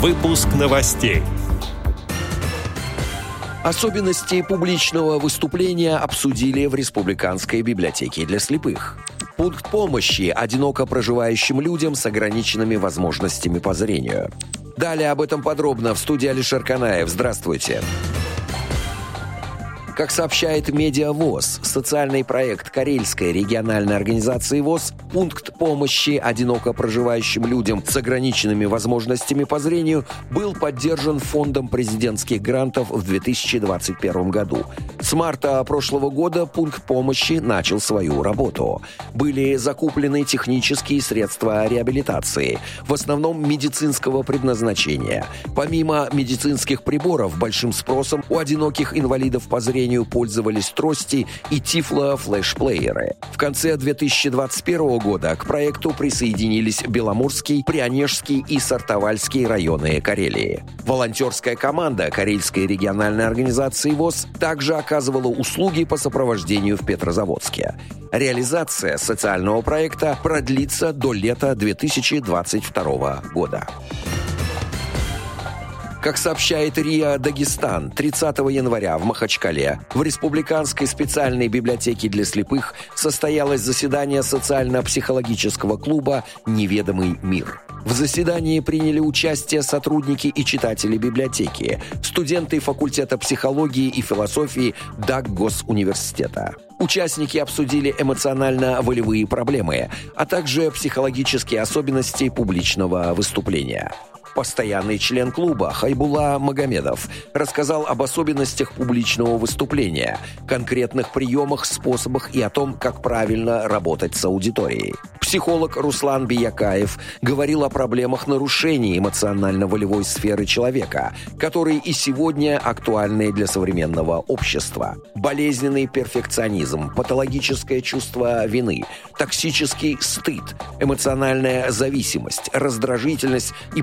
Выпуск новостей. Особенности публичного выступления обсудили в Республиканской библиотеке для слепых. Пункт помощи одиноко проживающим людям с ограниченными возможностями по зрению. Далее об этом подробно в студии Алишер Канаев. Здравствуйте. Здравствуйте. Как сообщает Медиавоз, социальный проект Карельской региональной организации ВОЗ «Пункт помощи одиноко проживающим людям с ограниченными возможностями по зрению» был поддержан Фондом президентских грантов в 2021 году. С марта прошлого года пункт помощи начал свою работу. Были закуплены технические средства реабилитации, в основном медицинского предназначения. Помимо медицинских приборов, большим спросом у одиноких инвалидов по зрению пользовались трости и тифло-флешплееры. В конце 2021 года к проекту присоединились Беломорский, Прянежский и Сартовальский районы Карелии. Волонтерская команда Карельской региональной организации ВОЗ также оказывала услуги по сопровождению в Петрозаводске. Реализация социального проекта продлится до лета 2022 года. Как сообщает РИА Дагестан, 30 января в Махачкале в Республиканской специальной библиотеке для слепых состоялось заседание социально-психологического клуба «Неведомый мир». В заседании приняли участие сотрудники и читатели библиотеки, студенты факультета психологии и философии Даггос университета. Участники обсудили эмоционально-волевые проблемы, а также психологические особенности публичного выступления. Постоянный член клуба Хайбула Магомедов рассказал об особенностях публичного выступления, конкретных приемах, способах и о том, как правильно работать с аудиторией. Психолог Руслан Биякаев говорил о проблемах нарушений эмоционально-волевой сферы человека, которые и сегодня актуальны для современного общества. Болезненный перфекционизм, патологическое чувство вины, токсический стыд, эмоциональная зависимость, раздражительность и